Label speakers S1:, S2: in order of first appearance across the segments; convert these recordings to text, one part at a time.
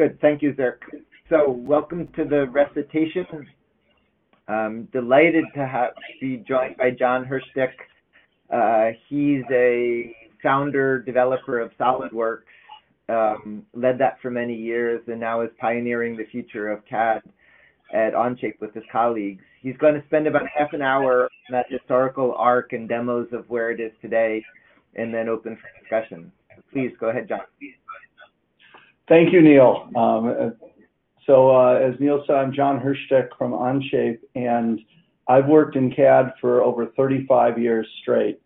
S1: Good. Thank you, Zirk. So welcome to the recitation. I'm delighted to have be joined by Jon Hirschtick. Uh, he's a founder, developer of SolidWorks, um, led that for many years, and now is pioneering the future of CAD at Onshape with his colleagues. He's going to spend about half an hour on that historical arc and demos of where it is today, and then open for discussion. Please go ahead, Jon.
S2: Thank you, Neil. Um, so uh, as Neil said, I'm Jon Hirschtick from Onshape, and I've worked in CAD for over 35 years straight.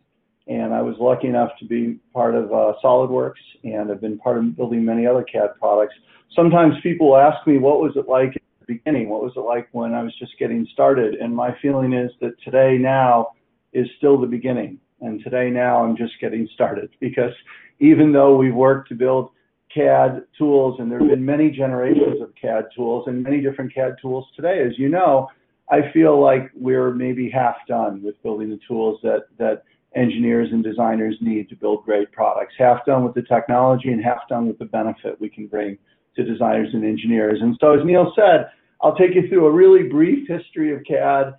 S2: And I was lucky enough to be part of uh, SolidWorks, and I've been part of building many other CAD products. Sometimes people ask me, what was it like at the beginning? What was it like when I was just getting started? And my feeling is that today now is still the beginning. And today now I'm just getting started because even though we've worked to build CAD tools and there have been many generations of CAD tools and many different CAD tools today, as you know, I feel like we're maybe half done with building the tools that, that engineers and designers need to build great products. Half done with the technology and half done with the benefit we can bring to designers and engineers. And so, as Neil said, I'll take you through a really brief history of CAD,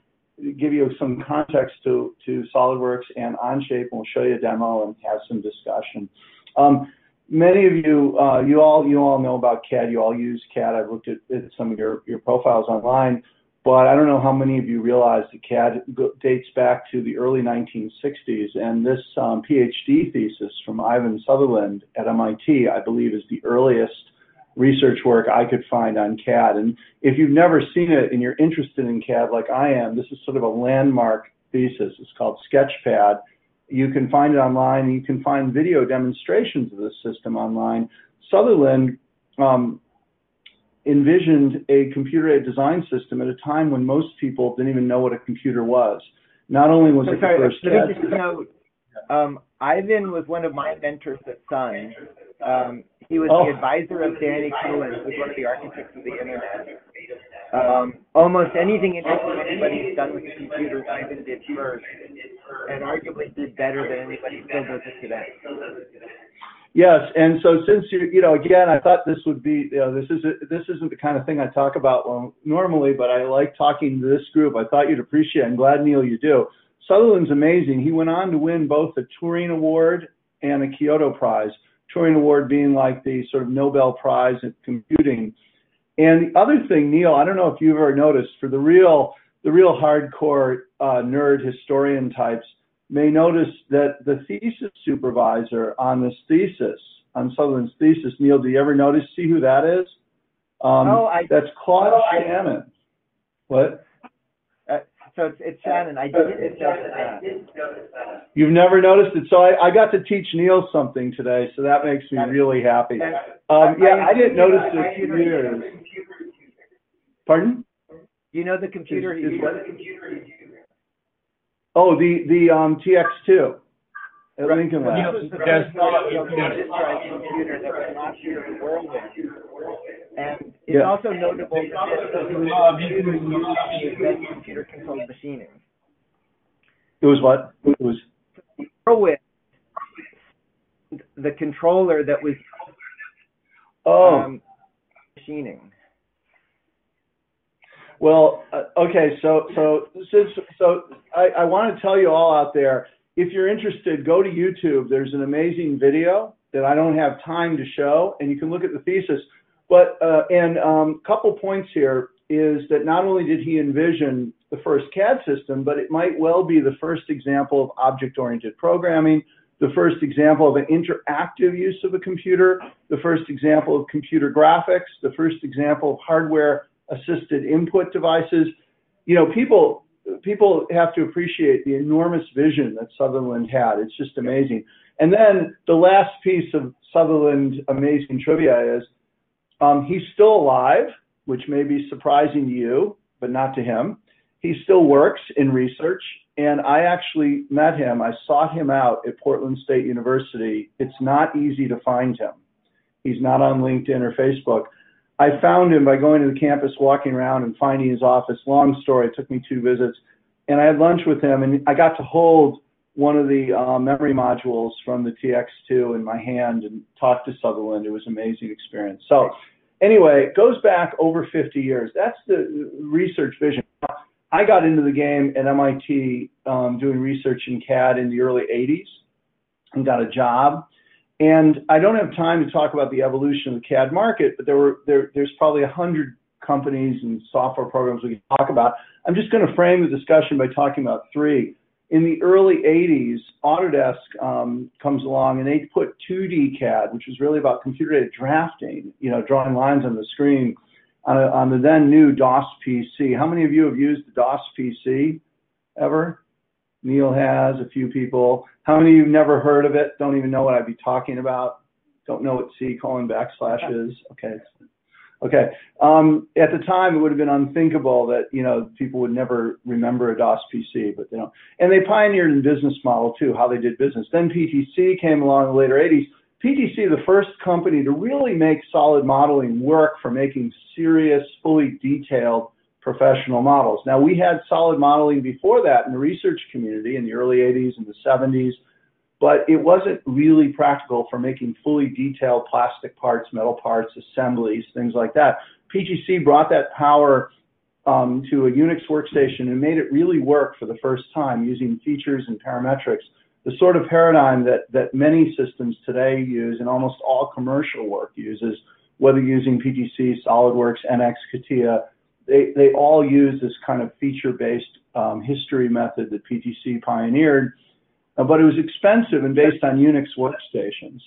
S2: give you some context to, to SolidWorks and Onshape, and we'll show you a demo and have some discussion. Um, many of you, uh, you all, you all know about CAD. You all use CAD. I've looked at, at, some of your, your profiles online, but I don't know how many of you realize that CAD dates back to the early 1960s. And this um, PhD thesis from Ivan Sutherland at MIT, I believe, is the earliest research work I could find on CAD. And if you've never seen it and you're interested in CAD like I am, this is sort of a landmark thesis. It's called Sketchpad. You can find it online. You can find video demonstrations of this system online. Sutherland um, envisioned a computer-aided design system at a time when most people didn't even know what a computer was. Not only was it
S1: sorry,
S2: the first
S1: let me just note, um, Ivan was one of my mentors at Sun. Um, he was
S2: Oh.
S1: the advisor of Danny Cohen, who's one of the architects of the internet. Um, almost anything interesting anybody's done with the computer, Ivan did first, and arguably did better than anybody still does it today.
S2: Yes, and so since you, you know, again, I thought this would be, you know, this is this isn't the kind of thing I talk about well, normally, but I like talking to this group. I thought you'd appreciate. it. I'm glad Neil you do. Sutherland's amazing. He went on to win both the Turing Award and a Kyoto Prize. Turing Award being like the sort of Nobel Prize in computing. And the other thing, Neil, I don't know if you've ever noticed, for the real the real hardcore uh, nerd historian types may notice that the thesis supervisor on this thesis, on Sutherland's thesis, Neil, do you ever notice, see who that is? Um,
S1: Oh, I-
S2: that's Claude Shannon. What?
S1: So it's, it's Shannon. I didn't notice that.
S2: You've never noticed it? So I, I got to teach Neil something today, so that makes me really happy. Um, yeah, I didn't notice it for years. Pardon?
S1: You know the computer
S2: Is-
S1: he
S2: is what? Oh, the, the um, TX2 at Lincoln Lab.
S1: This was the first disk-drive computer that was not here in the world then. And it's
S2: Yeah.
S1: also notable that this was computer used as computer controlled machining.
S2: It was what? It was,
S1: Whirlwind, the controller that was
S2: oh.
S1: um, machining.
S2: Well, uh, okay, so so since so I, I want to tell you all out there, if you're interested, go to YouTube. There's an amazing video that I don't have time to show, and you can look at the thesis. But uh, and um, a couple points here is that not only did he envision the first CAD system, but it might well be the first example of object-oriented programming, the first example of an interactive use of a computer, the first example of computer graphics, the first example of hardware assisted input devices. You know, people people have to appreciate the enormous vision that Sutherland had. It's just amazing. And then the last piece of Sutherland amazing trivia is um, he's still alive, which may be surprising to you, but not to him. He still works in research, and I actually met him. I sought him out at Portland State University. It's not easy to find him. He's not on LinkedIn or Facebook. I found him by going to the campus, walking around, and finding his office. Long story. It took me two visits, and I had lunch with him, and I got to hold one of the uh, memory modules from the TX2 in my hand and talk to Sutherland. It was an amazing experience. So, Anyway, it goes back over 50 years. That's the research vision. I got into the game at MIT um, doing research in CAD in the early 80s and got a job. And I don't have time to talk about the evolution of the CAD market, but there were there, there's probably a hundred companies and software programs we can talk about. I'm just going to frame the discussion by talking about three. In the early 80s, Autodesk um, comes along and they put 2D CAD, which was really about computer-aided drafting, you know, drawing lines on the screen on, a, on the then new DOS PC. How many of you have used the DOS PC ever? Neil has, a few people. How many of you have never heard of it? Don't even know what I'd be talking about? Don't know what C colon backslash is? Okay. Okay. Um, at the time, it would have been unthinkable that you know people would never remember a DOS PC, but they don't. and they pioneered in business model too, how they did business. Then PTC came along in the later 80s. PTC, the first company to really make solid modeling work for making serious, fully detailed professional models. Now, we had solid modeling before that in the research community in the early 80s and the 70s but it wasn't really practical for making fully detailed plastic parts, metal parts, assemblies, things like that. PTC brought that power um, to a Unix workstation and made it really work for the first time using features and parametrics, the sort of paradigm that, that many systems today use and almost all commercial work uses, whether using PTC, SolidWorks, NX, CATIA, they, they all use this kind of feature-based um, history method that PTC pioneered uh, but it was expensive and based on Unix workstations.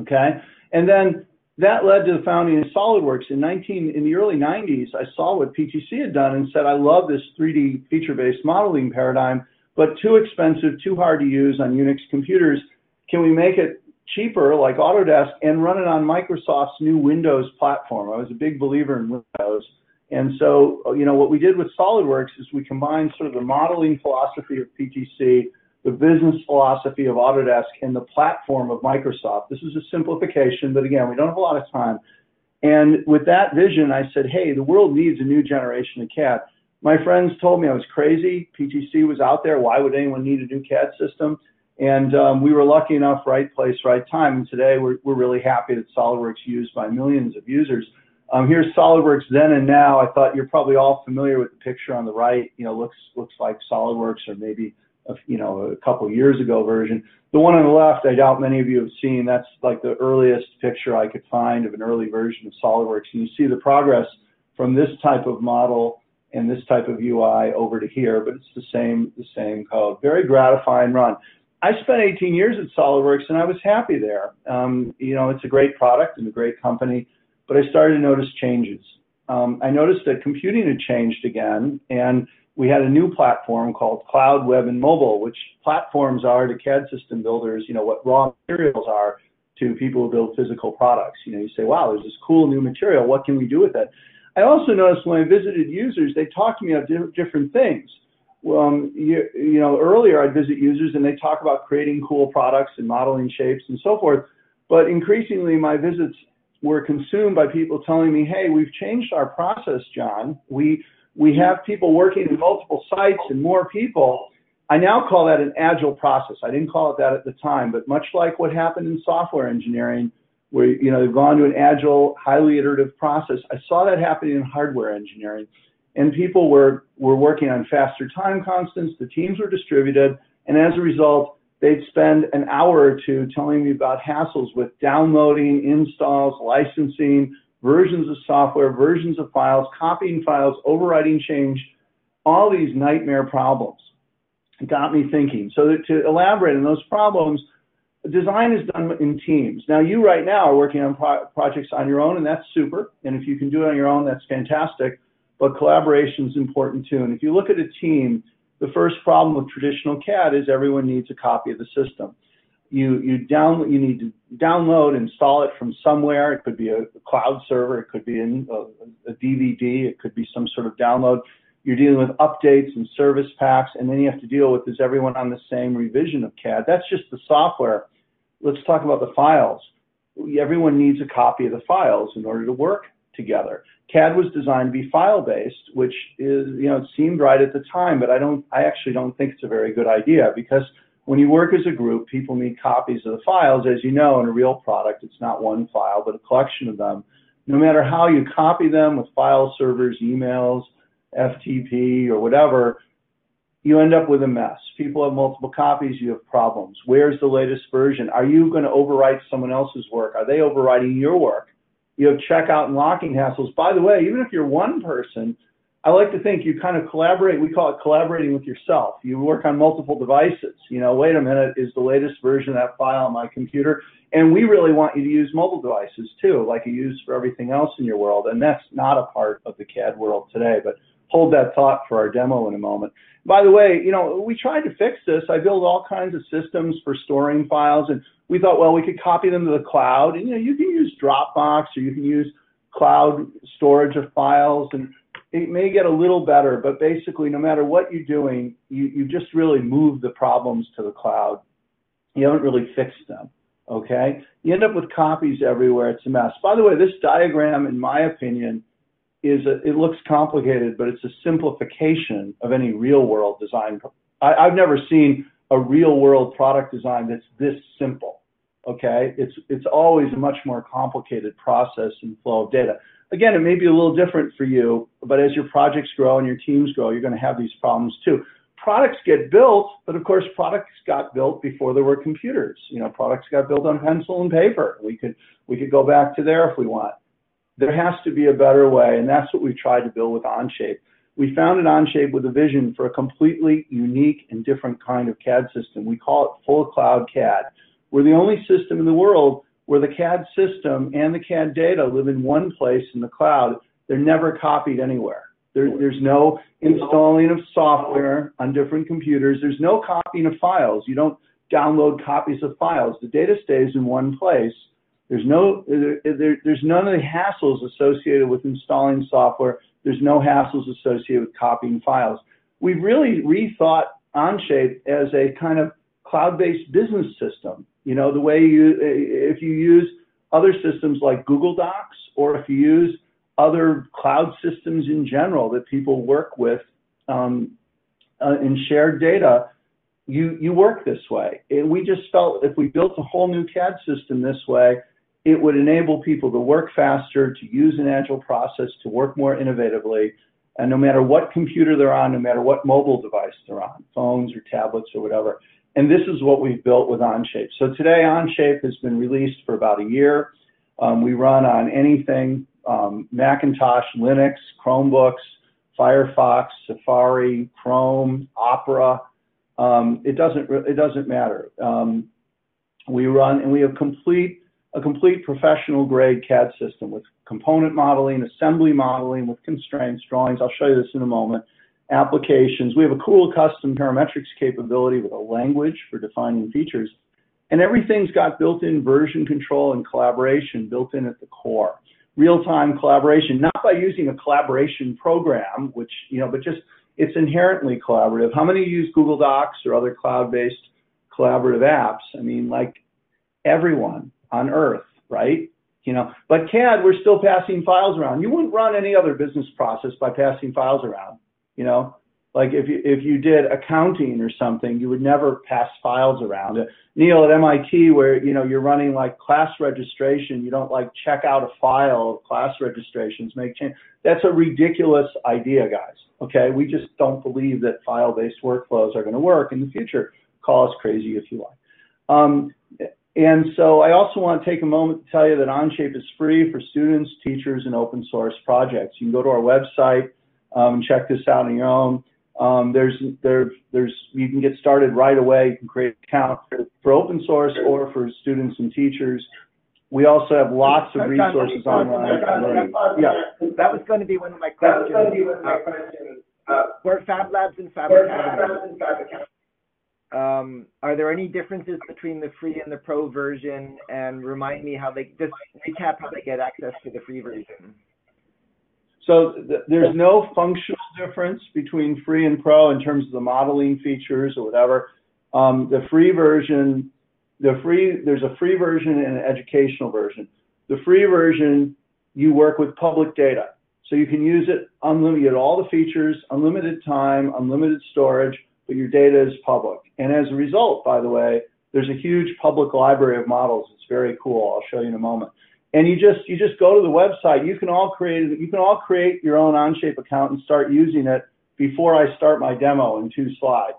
S2: Okay, and then that led to the founding of SolidWorks in 19 in the early 90s. I saw what PTC had done and said, I love this 3D feature-based modeling paradigm, but too expensive, too hard to use on Unix computers. Can we make it cheaper, like Autodesk, and run it on Microsoft's new Windows platform? I was a big believer in Windows. And so, you know, what we did with SolidWorks is we combined sort of the modeling philosophy of PTC the business philosophy of Autodesk and the platform of Microsoft. This is a simplification, but again, we don't have a lot of time. And with that vision, I said, hey, the world needs a new generation of CAD. My friends told me I was crazy. PTC was out there. Why would anyone need a new CAD system? And um, we were lucky enough, right place, right time. And today we're, we're really happy that SOLIDWORKS used by millions of users. Um, here's SOLIDWORKS then and now. I thought you're probably all familiar with the picture on the right. You know, looks looks like SOLIDWORKS or maybe a, you know, a couple years ago version. The one on the left, I doubt many of you have seen. That's like the earliest picture I could find of an early version of SOLIDWORKS. And you see the progress from this type of model and this type of UI over to here, but it's the same, the same code. Very gratifying run. I spent 18 years at SolidWorks and I was happy there. Um, you know, it's a great product and a great company, but I started to notice changes. Um, I noticed that computing had changed again, and we had a new platform called Cloud, Web, and Mobile, which platforms are to CAD system builders, you know, what raw materials are to people who build physical products. You know, you say, wow, there's this cool new material. What can we do with it? I also noticed when I visited users, they talked to me about different things. Um, you, you know, earlier I'd visit users and they talk about creating cool products and modeling shapes and so forth. But increasingly, my visits were consumed by people telling me, hey, we've changed our process, Jon. We we have people working in multiple sites and more people. I now call that an agile process. I didn't call it that at the time, but much like what happened in software engineering, where you know they've gone to an agile, highly iterative process, I saw that happening in hardware engineering. And people were, were working on faster time constants, the teams were distributed, and as a result, they'd spend an hour or two telling me about hassles with downloading, installs, licensing, versions of software, versions of files, copying files, overwriting change, all these nightmare problems. It got me thinking. So to elaborate on those problems, design is done in teams. Now you right now are working on pro projects on your own and that's super. And if you can do it on your own, that's fantastic. But collaboration is important too. And if you look at a team, the first problem with traditional CAD is everyone needs a copy of the system. You you down you need to download install it from somewhere. It could be a, cloud server it could be in uh, a, a, dvd it could be some sort of download. You're dealing with updates and service packs and then you have to deal with is everyone on the same revision of cad? That's just the software. Let's talk about the files. Everyone needs a copy of the files in order to work together cad was designed to be file based which is you know it seemed right at the time but i don't i actually don't think it's a very good idea because when you work as a group, people need copies of the files. As you know, in a real product, it's not one file, but a collection of them. no matter how you copy them with file servers, emails, FTP, or whatever, you end up with a mess. People have multiple copies, you have problems. Where's the latest version? Are you going to overwrite someone else's work? Are they overwriting your work? You have checkout and locking hassles. By the way, even if you're one person, I like to think you kind of collaborate. We call it collaborating with yourself. You work on multiple devices. You know, wait a minute, is the latest version of that file on my computer? And we really want you to use mobile devices too, like you use for everything else in your world. And that's not a part of the CAD world today, but hold that thought for our demo in a moment. By the way, you know, we tried to fix this. I built all kinds of systems for storing files and we thought, well, we could copy them to the cloud. And, you know, you can use Dropbox or you can use cloud storage of files and it may get a little better, but basically no matter what you're doing, you, you just really move the problems to the cloud. You haven't really fixed them, okay? You end up with copies everywhere. It's a mess. By the way, this diagram, in my opinion, is a, it looks complicated, but it's a simplification of any real world design. I, I've never seen a real world product design that's this simple, okay? It's, it's always a much more complicated process and flow of data again, it may be a little different for you, but as your projects grow and your teams grow, you're going to have these problems too. Products get built, but of course, products got built before there were computers. You know, products got built on pencil and paper. We could we could go back to there if we want. There has to be a better way, and that's what we tried to build with Onshape. We founded Onshape with a vision for a completely unique and different kind of CAD system. We call it full cloud CAD. We're the only system in the world where the CAD system and the CAD data live in one place in the cloud. They're never copied anywhere. There, there's no installing of software on different computers. There's no copying of files. You don't download copies of files. The data stays in one place. There's no, there, there, there's none of the hassles associated with installing software. There's no hassles associated with copying files. We've really rethought Onshape as a kind of cloud-based business system. You know, the way you, if you use other systems like Google Docs, or if you use other cloud systems in general that people work with um, uh, in shared data, you, you work this way. And we just felt if we built a whole new CAD system this way, it would enable people to work faster, to use an agile process, to work more innovatively. And no matter what computer they're on, no matter what mobile device they're on, phones or tablets or whatever, and this is what we've built with Onshape. So today Onshape has been released for about a year. Um, we run on anything, um, Macintosh, Linux, Chromebooks, Firefox, Safari, Chrome, Opera. Um, it doesn't it doesn't matter. Um, we run and we have complete a complete professional grade CAD system with component modeling, assembly modeling, with constraints, drawings. I'll show you this in a moment applications. We have a cool custom parametrics capability with a language for defining features. And everything's got built-in version control and collaboration built in at the core. Real-time collaboration, not by using a collaboration program, which, you know, but just it's inherently collaborative. How many use Google Docs or other cloud-based collaborative apps? I mean, like everyone on earth, right? You know, but CAD, we're still passing files around. You wouldn't run any other business process by passing files around. You know, like if you if you did accounting or something, you would never pass files around. Neil at MIT, where you know you're running like class registration, you don't like check out a file of class registrations, make change. That's a ridiculous idea, guys. Okay, we just don't believe that file-based workflows are going to work in the future. Call us crazy if you like. Um, and so I also want to take a moment to tell you that Onshape is free for students, teachers, and open source projects. You can go to our website um, and check this out on your own. Um, there's there there's you can get started right away. You can create an account for, for open source or for students and teachers. We also have lots of resources online.
S1: Yeah, that was going to be one of my questions. Uh, for Fab Labs and Fab Academy, um, are there any differences between the free and the pro version? And remind me how they just recap how they get access to the free version.
S2: So th there's no functional difference between free and pro in terms of the modeling features or whatever. Um, the free version, the free, there's a free version and an educational version. The free version, you work with public data. So you can use it unlimited, all the features, unlimited time, unlimited storage, but your data is public. And as a result, by the way, there's a huge public library of models. It's very cool. I'll show you in a moment. and you just you just go to the website. You can all create you can all create your own Onshape account and start using it before I start my demo in two slides.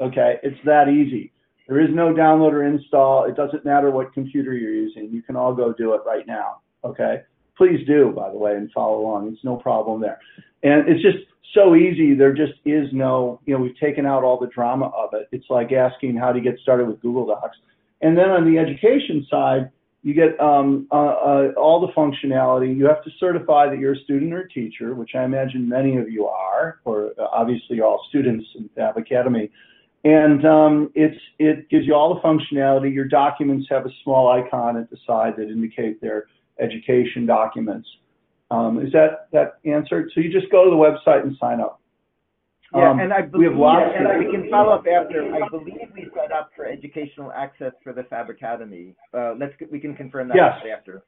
S2: Okay, it's that easy. There is no download or install. It doesn't matter what computer you're using. You can all go do it right now. Okay, please do by the way and follow along. It's no problem there, and it's just so easy. There just is no you know we've taken out all the drama of it. It's like asking how to get started with Google Docs. And then on the education side, you get um, uh, uh, all the functionality. You have to certify that you're a student or a teacher, which I imagine many of you are, or uh, obviously all students in Fab Academy. And um, it's, it gives you all the functionality. Your documents have a small icon at the side that indicate their education documents. Um, is that, that answered? So you just go to the website and sign up.
S1: Yeah,
S2: Um,
S1: and I
S2: we have lots
S1: and
S2: of-
S1: we can follow up after, I believe we set up for educational access for the Fab Academy. Uh, let's, we can confirm that
S2: Yes.
S1: after.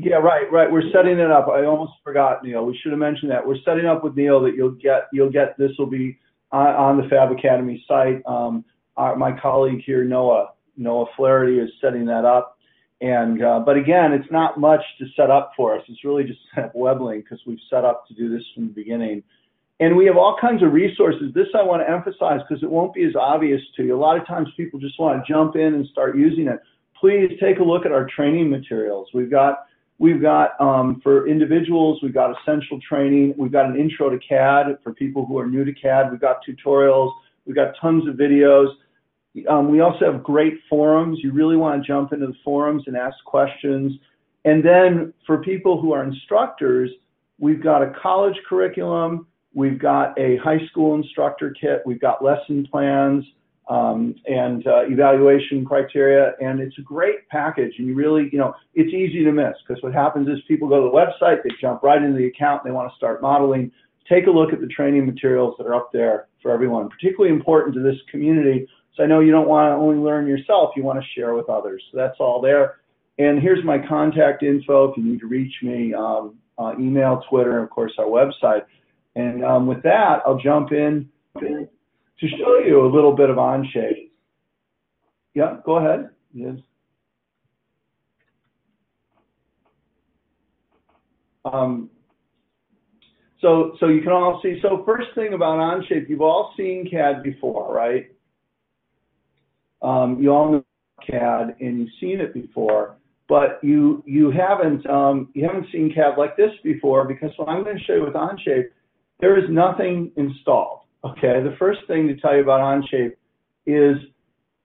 S2: Yeah, right, right. We're setting it up. I almost forgot, Neil. We should have mentioned that. We're setting up with Neil that you'll get, you'll get, this will be on, on the Fab Academy site. Um, our, my colleague here, Noah, Noah Flaherty is setting that up. And, uh, but again, it's not much to set up for us. It's really just set up WebLink because we've set up to do this from the beginning. And we have all kinds of resources. This I want to emphasize because it won't be as obvious to you. A lot of times people just want to jump in and start using it. Please take a look at our training materials. We've got We've got um, for individuals, we've got essential training. We've got an intro to CAD for people who are new to CAD. We've got tutorials. We've got tons of videos. Um, we also have great forums. You really want to jump into the forums and ask questions. And then for people who are instructors, we've got a college curriculum. We've got a high school instructor kit. We've got lesson plans um, and uh, evaluation criteria, and it's a great package. And you really, you know, it's easy to miss because what happens is people go to the website, they jump right into the account, they want to start modeling. Take a look at the training materials that are up there for everyone, particularly important to this community. So I know you don't want to only learn yourself, you want to share with others. So that's all there. And here's my contact info if you need to reach me, um, uh, email, Twitter, and of course our website. And um, with that, I'll jump in to show you a little bit of Onshape. Yeah, go ahead. Yes. Um, so, so you can all see, so first thing about Onshape, you've all seen CAD before, right? Um, you all know CAD and you've seen it before, but you, you haven't, um, you haven't seen CAD like this before because what I'm going to show you with Onshape, there is nothing installed. Okay, the first thing to tell you about Onshape is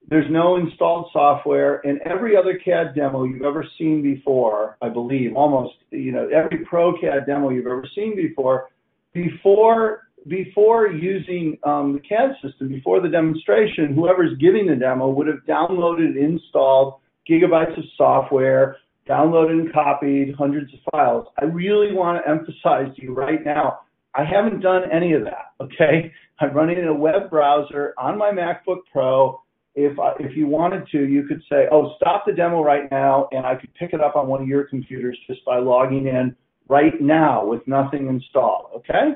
S2: there's no installed software, and every other CAD demo you've ever seen before, I believe, almost, you know, every pro CAD demo you've ever seen before, before before using um, the CAD system, before the demonstration, whoever's giving the demo would have downloaded, installed gigabytes of software, downloaded and copied hundreds of files. I really want to emphasize to you right now, I haven't done any of that, okay? I'm running in a web browser on my MacBook Pro. If, I, if you wanted to, you could say, oh, stop the demo right now, and I could pick it up on one of your computers just by logging in right now with nothing installed, okay?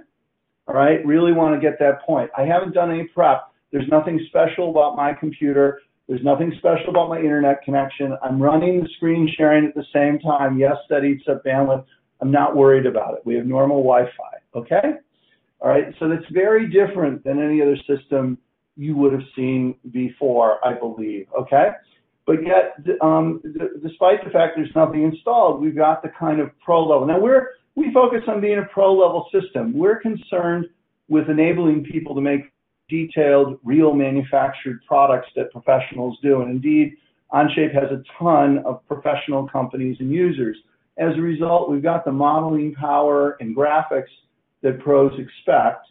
S2: All right, really want to get that point. I haven't done any prep. There's nothing special about my computer. There's nothing special about my internet connection. I'm running the screen sharing at the same time. Yes, that eats up bandwidth. I'm not worried about it. We have normal Wi-Fi, okay? All right, so that's very different than any other system you would have seen before, I believe, okay? But yet, um, despite the fact there's nothing installed, we've got the kind of pro level. Now, we're, we focus on being a pro level system. We're concerned with enabling people to make detailed, real manufactured products that professionals do. And indeed, Onshape has a ton of professional companies and users. As a result, we've got the modeling power and graphics that pros expect.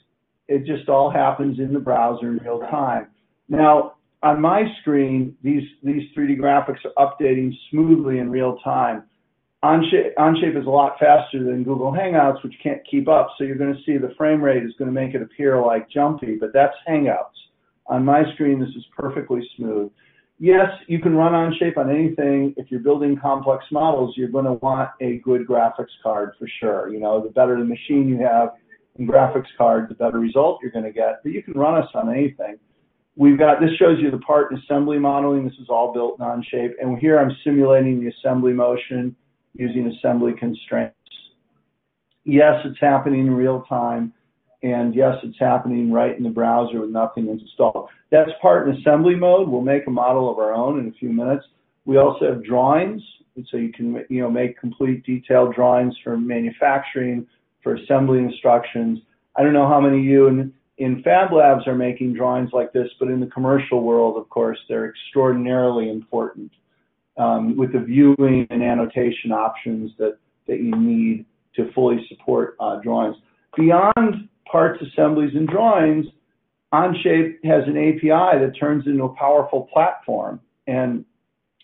S2: It just all happens in the browser in real time. Now, on my screen, these, these 3D graphics are updating smoothly in real time. Onshape, Onshape is a lot faster than Google Hangouts, which can't keep up. So you're going to see the frame rate is going to make it appear like jumpy, but that's Hangouts. On my screen, this is perfectly smooth. Yes, you can run Onshape on anything. If you're building complex models, you're going to want a good graphics card for sure. You know, the better the machine you have and graphics card, the better result you're going to get. But you can run us on anything. We've got, this shows you the part and assembly modeling. This is all built in Onshape. And here I'm simulating the assembly motion using assembly constraints. Yes, it's happening in real time, and yes, it's happening right in the browser with nothing installed. That's part in assembly mode. We'll make a model of our own in a few minutes. We also have drawings, so you can you know make complete detailed drawings for manufacturing, for assembly instructions. I don't know how many of you in, in Fab Labs are making drawings like this, but in the commercial world, of course, they're extraordinarily important um, with the viewing and annotation options that, that you need to fully support uh, drawings. Beyond parts, assemblies, and drawings, Onshape has an API that turns into a powerful platform. And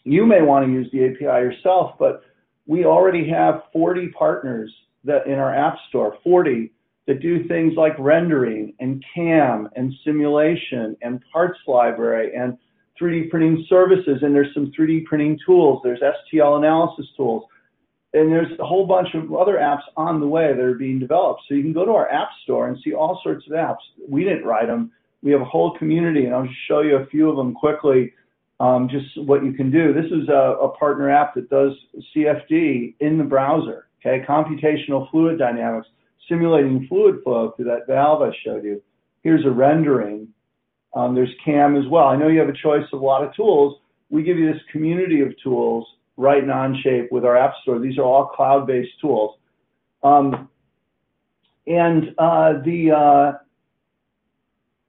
S2: you may want to use the API yourself, but we already have 40 partners that in our app store, 40 that do things like rendering and CAM and simulation and parts library and 3D printing services. And there's some 3D printing tools. There's STL analysis tools. And there's a whole bunch of other apps on the way that are being developed. So you can go to our app store and see all sorts of apps. We didn't write them. We have a whole community, and I'll just show you a few of them quickly, um, just what you can do. This is a, a partner app that does CFD in the browser, okay? Computational fluid dynamics simulating fluid flow through that valve I showed you. Here's a rendering. Um, there's CAM as well. I know you have a choice of a lot of tools. We give you this community of tools right in Onshape with our App Store. These are all cloud-based tools. Um, and uh, the uh,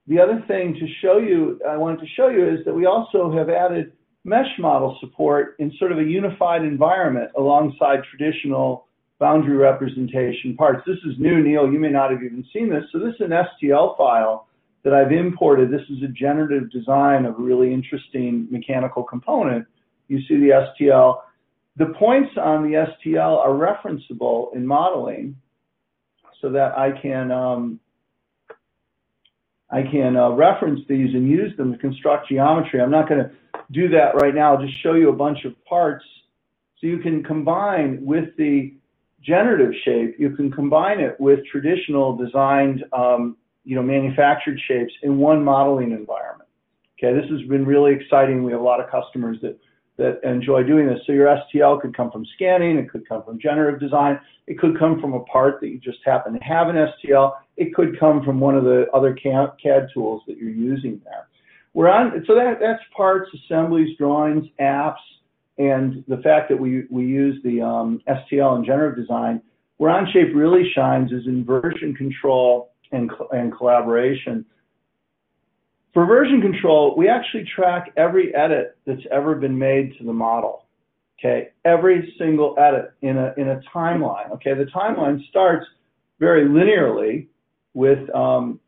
S2: the other thing to show you, I wanted to show you, is that we also have added mesh model support in sort of a unified environment alongside traditional boundary representation parts. This is new, Neil. You may not have even seen this. So this is an STL file that I've imported. This is a generative design of a really interesting mechanical component. You see the STL. The points on the STL are referenceable in modeling so that I can um, I can uh, reference these and use them to construct geometry. I'm not going to do that right now. I'll just show you a bunch of parts so you can combine with the generative shape, you can combine it with traditional designed, um, you know, manufactured shapes in one modeling environment. Okay, this has been really exciting. We have a lot of customers that that enjoy doing this. So your STL could come from scanning, it could come from generative design, it could come from a part that you just happen to have an STL, it could come from one of the other CAD tools that you're using there. We're on, so that, that's parts, assemblies, drawings, apps, and the fact that we, we use the um, STL and generative design, where Onshape really shines is in version control and, and collaboration. For version control, we actually track every edit that's ever been made to the model. Okay, every single edit in a in a timeline. Okay, the timeline starts very linearly with, um,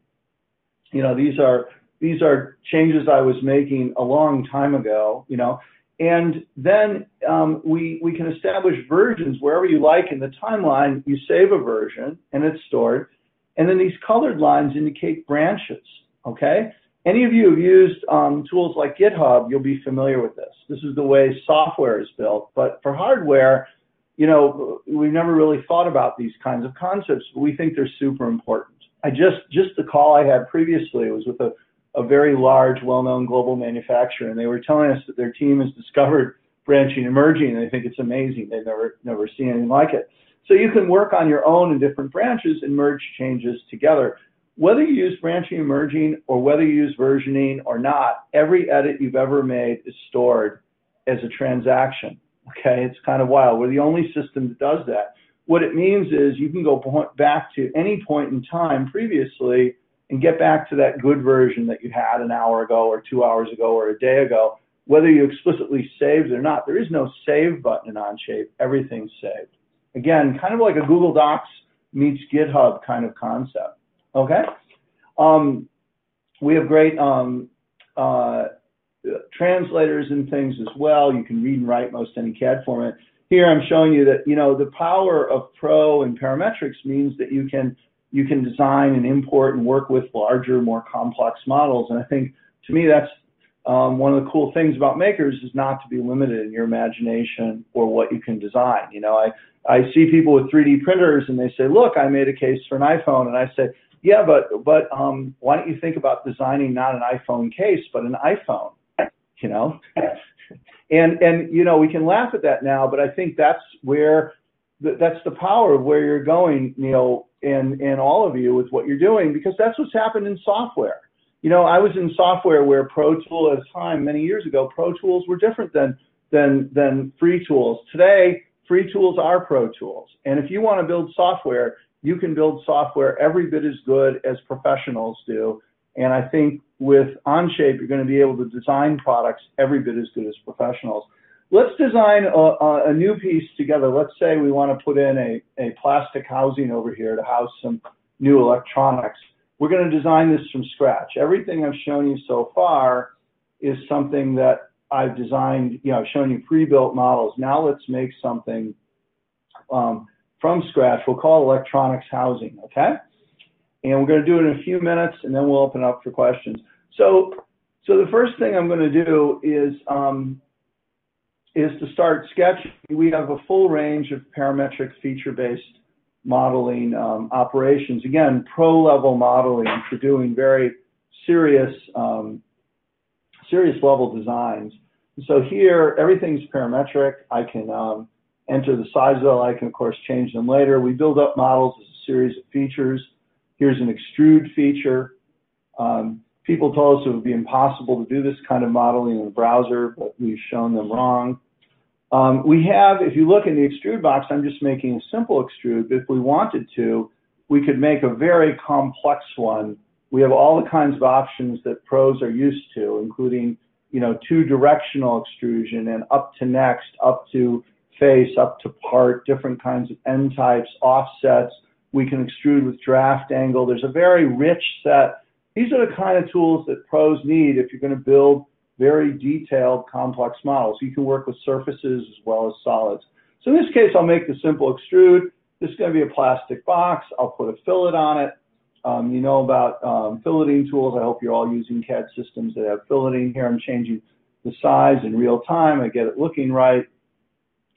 S2: you know, these are these are changes I was making a long time ago. You know, and then um, we, we can establish versions wherever you like in the timeline. You save a version and it's stored. And then these colored lines indicate branches, okay? Any of you have used um, tools like GitHub, you'll be familiar with this. This is the way software is built. But for hardware, you know, we've never really thought about these kinds of concepts, but we think they're super important. I just, just the call I had previously was with a a very large, well-known global manufacturer, and they were telling us that their team has discovered branching and merging, and they think it's amazing. They've never never seen anything like it. So you can work on your own in different branches and merge changes together. Whether you use branching and merging or whether you use versioning or not, every edit you've ever made is stored as a transaction. Okay, it's kind of wild. We're the only system that does that. What it means is you can go back to any point in time previously and get back to that good version that you had an hour ago or two hours ago or a day ago, whether you explicitly saved or not. There is no save button in Onshape. Everything's saved. Again, kind of like a Google Docs meets GitHub kind of concept. Okay? Um, we have great um, uh, translators and things as well. You can read and write most any CAD format. Here I'm showing you that, you know, the power of Pro and parametrics means that you can you can design and import and work with larger, more complex models. And I think to me, that's um, one of the cool things about makers is not to be limited in your imagination or what you can design. You know, I, I see people with 3D printers and they say, look, I made a case for an iPhone. And I say, yeah, but, but um, why don't you think about designing not an iPhone case, but an iPhone? You know, And, and, you know, we can laugh at that now, but I think that's where, that's the power of where you're going, Neil, and, and all of you with what you're doing, because that's what's happened in software. You know, I was in software where Pro Tool at a time, many years ago, Pro Tools were different than, than, than free tools. Today, free tools are Pro Tools. And if you want to build software, you can build software every bit as good as professionals do. And I think with Onshape, you're going to be able to design products every bit as good as professionals. Let's design a, a, new piece together. Let's say we want to put in a, a plastic housing over here to house some new electronics. We're going to design this from scratch. Everything I've shown you so far is something that I've designed, you know, I've shown you pre-built models. Now let's make something um, from scratch. We'll call it electronics housing, okay? And we're going to do it in a few minutes, and then we'll open up for questions. So, so the first thing I'm going to do is um, is to start sketching. We have a full range of parametric feature-based modeling um, operations. Again, pro-level modeling for doing very serious um, serious level designs. So here, everything's parametric. I can um, enter the size of I can, of course, change them later. We build up models as a series of features. Here's an extrude feature. Um, people told us it would be impossible to do this kind of modeling in a browser, but we've shown them wrong. Um, we have, if you look in the extrude box, I'm just making a simple extrude, but if we wanted to, we could make a very complex one. We have all the kinds of options that pros are used to, including, you know, two directional extrusion and up to next, up to face, up to part, different kinds of end types, offsets, we can extrude with draft angle. There's a very rich set. These are the kind of tools that pros need if you're going to build very detailed, complex models. You can work with surfaces as well as solids. So in this case, I'll make the simple extrude. This is going to be a plastic box. I'll put a fillet on it. Um, you know about um, filleting tools. I hope you're all using CAD systems that have filleting. Here I'm changing the size in real time. I get it looking right.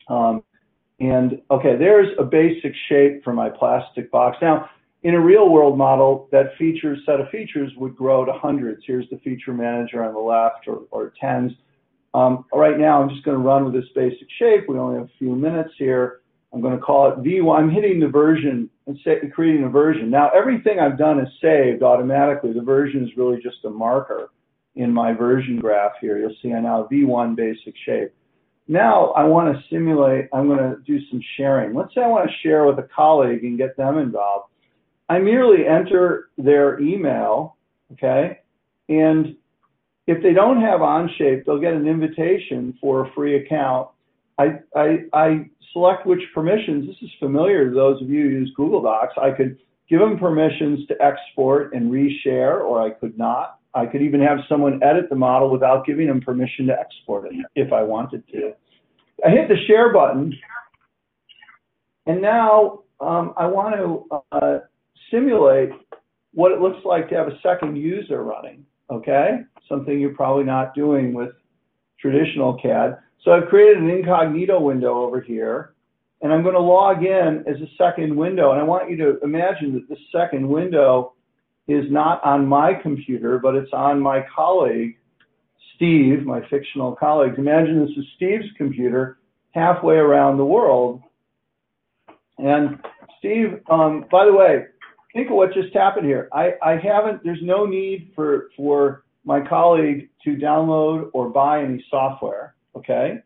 S2: Um, and okay, there's a basic shape for my plastic box. Now, in a real world model, that feature set of features would grow to hundreds. Here's the feature manager on the left or, or tens. Um, right now, I'm just going to run with this basic shape. We only have a few minutes here. I'm going to call it V1. I'm hitting the version and say, creating a version. Now, everything I've done is saved automatically. The version is really just a marker in my version graph here. You'll see I now have V1 basic shape. Now I want to simulate, I'm going to do some sharing. Let's say I want to share with a colleague and get them involved. I merely enter their email, okay? And if they don't have Onshape, they'll get an invitation for a free account. I, I, I select which permissions. This is familiar to those of you who use Google Docs. I could give them permissions to export and reshare, or I could not. I could even have someone edit the model without giving them permission to export it if I wanted to. I hit the share button, and now um, I want to uh, simulate what it looks like to have a second user running, okay? Something you're probably not doing with traditional CAD. So I've created an incognito window over here, and I'm going to log in as a second window. And I want you to imagine that this second window is not on my computer, but it's on my colleague, Steve, my fictional colleague. Imagine this is Steve's computer halfway around the world. And Steve, um, by the way, think of what just happened here. I, I haven't, there's no need for, for my colleague to download or buy any software, okay?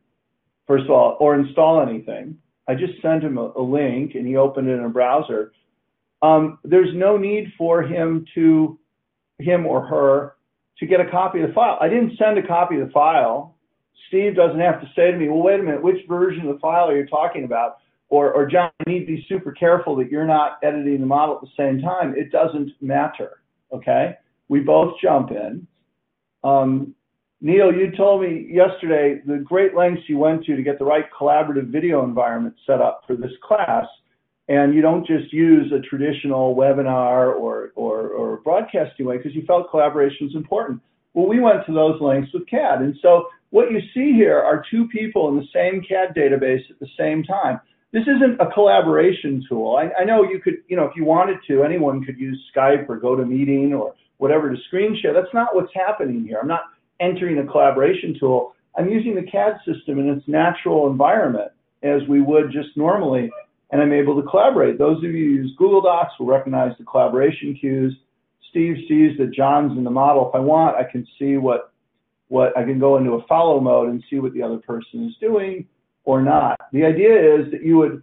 S2: First of all, or install anything. I just sent him a, a link and he opened it in a browser um, there's no need for him to, him or her, to get a copy of the file. I didn't send a copy of the file. Steve doesn't have to say to me, well, wait a minute, which version of the file are you talking about? Or, or Jon, you need to be super careful that you're not editing the model at the same time. It doesn't matter, okay? We both jump in. Um, Neil, you told me yesterday the great lengths you went to to get the right collaborative video environment set up for this class. And you don't just use a traditional webinar or, or, or broadcasting way because you felt collaboration is important. Well, we went to those lengths with CAD. And so what you see here are two people in the same CAD database at the same time. This isn't a collaboration tool. I, I know you could, you know, if you wanted to, anyone could use Skype or GoToMeeting or whatever to screen share. That's not what's happening here. I'm not entering a collaboration tool. I'm using the CAD system in its natural environment as we would just normally, and I'm able to collaborate. Those of you who use Google Docs will recognize the collaboration cues. Steve sees that Jon's in the model. If I want, I can see what, what I can go into a follow mode and see what the other person is doing or not. The idea is that you would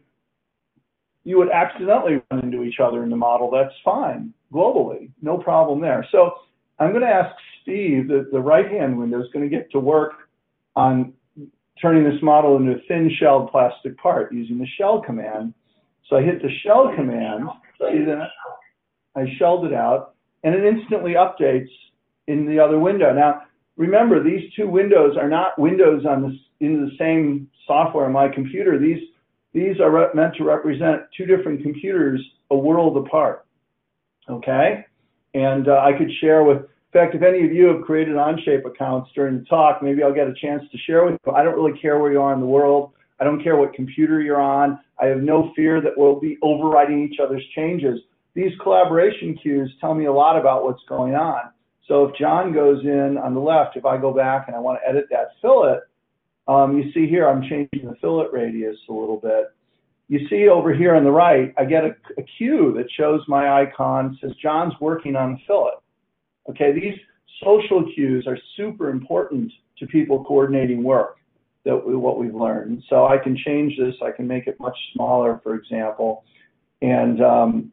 S2: you would accidentally run into each other in the model. That's fine globally, no problem there. So I'm going to ask Steve that the right-hand window is going to get to work on turning this model into a thin shelled plastic part using the shell command. So I hit the shell command, see that? I shelled it out, and it instantly updates in the other window. Now, remember, these two windows are not windows on this in the same software on my computer. These these are meant to represent two different computers a world apart. Okay, and uh, I could share with in fact, if any of you have created Onshape accounts during the talk, maybe I'll get a chance to share with you. I don't really care where you are in the world. I don't care what computer you're on. I have no fear that we'll be overriding each other's changes. These collaboration cues tell me a lot about what's going on. So if Jon goes in on the left, if I go back and I want to edit that fillet, um, you see here I'm changing the fillet radius a little bit. You see over here on the right, I get a, a cue that shows my icon, says Jon's working on the fillet. Okay, these social cues are super important to people coordinating work that we, what we've learned. So I can change this, I can make it much smaller, for example, and um,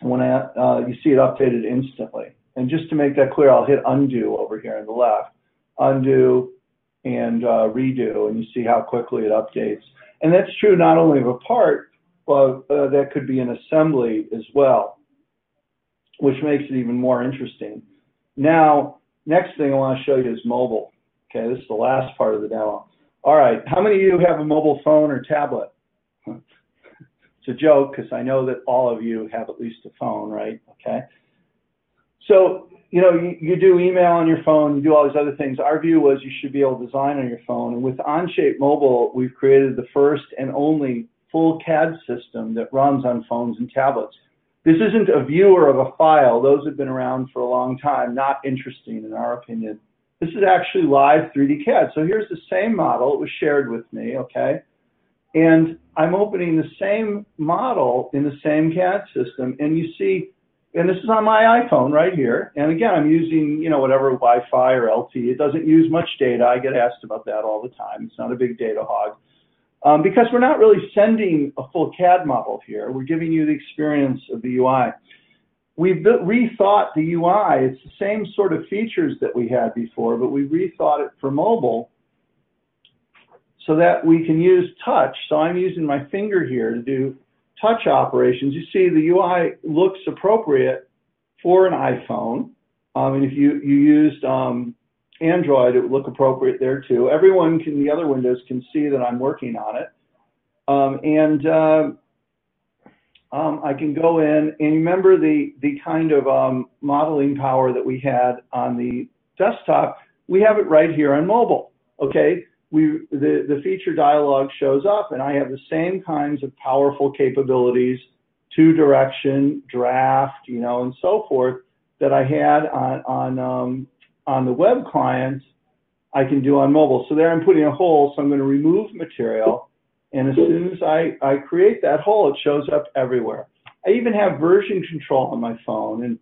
S2: when I, uh, you see it updated instantly. And just to make that clear, I'll hit undo over here on the left, undo and uh, redo, and you see how quickly it updates. And that's true not only of a part, but uh, that could be an assembly as well, which makes it even more interesting. Now, next thing I want to show you is mobile. Okay, this is the last part of the demo. All right, how many of you have a mobile phone or tablet? It's a joke because I know that all of you have at least a phone, right? Okay. So, you know, you, you do email on your phone, you do all these other things. Our view was you should be able to design on your phone. And with Onshape Mobile, we've created the first and only full CAD system that runs on phones and tablets. This isn't a viewer of a file. Those have been around for a long time, not interesting in our opinion. This is actually live 3D CAD. So here's the same model. It was shared with me, okay? And I'm opening the same model in the same CAD system. And you see, and this is on my iPhone right here. And again, I'm using, you know, whatever Wi-Fi or LTE. It doesn't use much data. I get asked about that all the time. It's not a big data hog. Um, because we're not really sending a full CAD model here. We're giving you the experience of the UI. We've rethought the UI. It's the same sort of features that we had before, but we rethought it for mobile so that we can use touch. So I'm using my finger here to do touch operations. You see the UI looks appropriate for an iPhone. Um, and if you, you used um, Android, it would look appropriate there too. Everyone can, the other windows can see that I'm working on it. Um, and uh, I can go in and remember the, the kind of um, modeling power that we had on the desktop, we have it right here on mobile, okay? We, the, the feature dialog shows up and I have the same kinds of powerful capabilities, two direction, draft, you know, and so forth that I had on, on um, on the web client, I can do on mobile. So there I'm putting a hole, so I'm going to remove material. And as soon as I, I create that hole, it shows up everywhere. I even have version control on my phone. And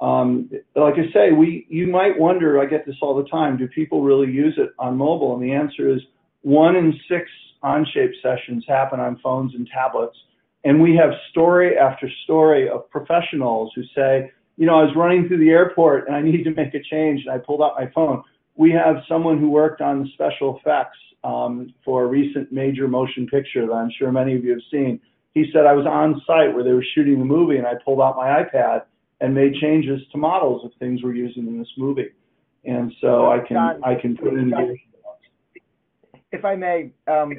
S2: um, like I say, we you might wonder, I get this all the time, do people really use it on mobile? And the answer is one in six Onshape sessions happen on phones and tablets. And we have story after story of professionals who say, you know, I was running through the airport and I needed to make a change and I pulled out my phone. We have someone who worked on the special effects um, for a recent major motion picture that I'm sure many of you have seen. He said I was on site where they were shooting the movie and I pulled out my iPad and made changes to models of things we're using in this movie. And so I can Jon, I can put in the
S1: if I may, um,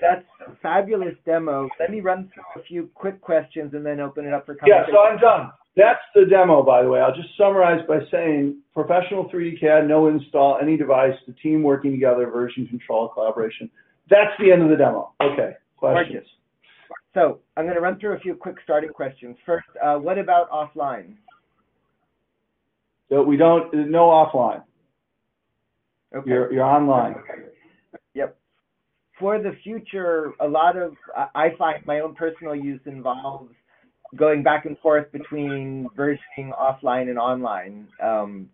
S1: that's a fabulous demo. Let me run through a few quick questions and then open it up for
S2: conversation. Yeah, so I'm done. That's the demo, by the way. I'll just summarize by saying professional 3D CAD, no install, any device, the team working together, version control, collaboration. That's the end of the demo. Okay, questions?
S1: So I'm going to run through a few quick starting questions. First, uh, what about offline?
S2: So we don't, no offline.
S1: Okay.
S2: You're, you're online.
S1: Yep. For the future, a lot of I find my own personal use involves going back and forth between versioning offline and online. Um,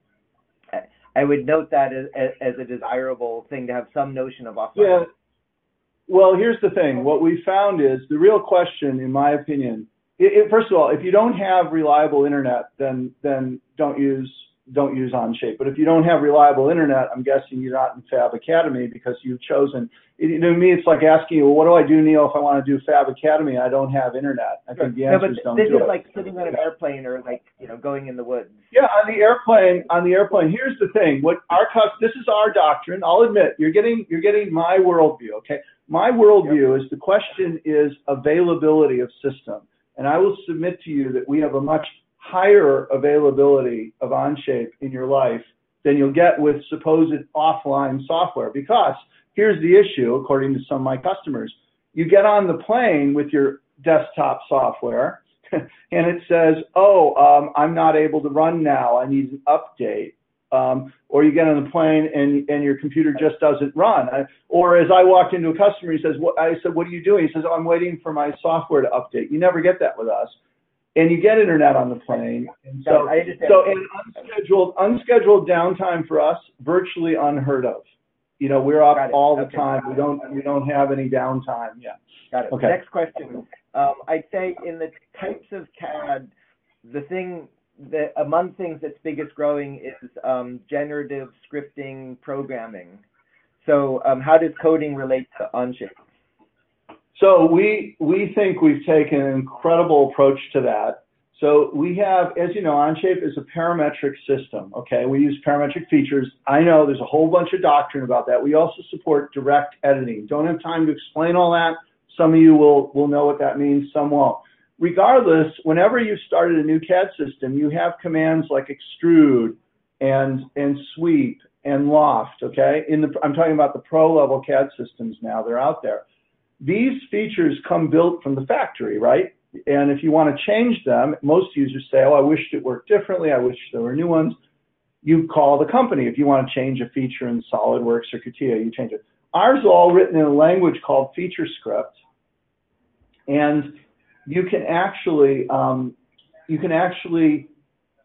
S1: I- I would note that as, as a desirable thing to have some notion of offline.
S2: Yeah. Well, here's the thing. What we found is the real question, in my opinion. It, it, first of all, if you don't have reliable internet, then then don't use don't use Onshape. But if you don't have reliable internet, I'm guessing you're not in Fab Academy because you've chosen. It, to me, it's like asking you, well, what do I do, Neil, if I want to do Fab Academy? And I don't have internet. I think the
S1: no,
S2: answer is don't
S1: this
S2: do
S1: is
S2: it.
S1: like sitting on an airplane or like you know going in the woods.
S2: Yeah, on the airplane, on the airplane. Here's the thing: what our this is our doctrine. I'll admit, you're getting you're getting my worldview. Okay, my worldview is the question is availability of system, and I will submit to you that we have a much higher availability of Onshape in your life than you'll get with supposed offline software. Because here's the issue, according to some of my customers: you get on the plane with your desktop software and it says, oh, um, I'm not able to run now. I need an update. Um, or you get on the plane and, and your computer just doesn't run. I, or as I walked into a customer, he says, what, I said, what are you doing? He says, oh, I'm waiting for my software to update. You never get that with us. And you get internet on the plane. And so, so and unscheduled, unscheduled downtime for us, virtually unheard of. You know, we're up all the
S1: Okay.
S2: time. We don't, we don't have any downtime. Yeah.
S1: Got it.
S2: Okay.
S1: Next question. Um, I'd say in the types of CAD, the thing that among things that's biggest growing is um, generative scripting programming. So um, how does coding relate to Onshape?
S2: So we we think we've taken an incredible approach to that. So we have, as you know, Onshape is a parametric system. Okay, we use parametric features. I know there's a whole bunch of doctrine about that. We also support direct editing. Don't have time to explain all that. Some of you will will know what that means. Some won't. Regardless, whenever you've started a new CAD system, you have commands like extrude and and sweep and loft. Okay, in the I'm talking about the pro level CAD systems now. They're out there these features come built from the factory, right? And if you want to change them, most users say, oh, I wish it worked differently. I wish there were new ones. You call the company. If you want to change a feature in SolidWorks or CATIA, you change it. Ours are all written in a language called FeatureScript. And you can actually, um, you can actually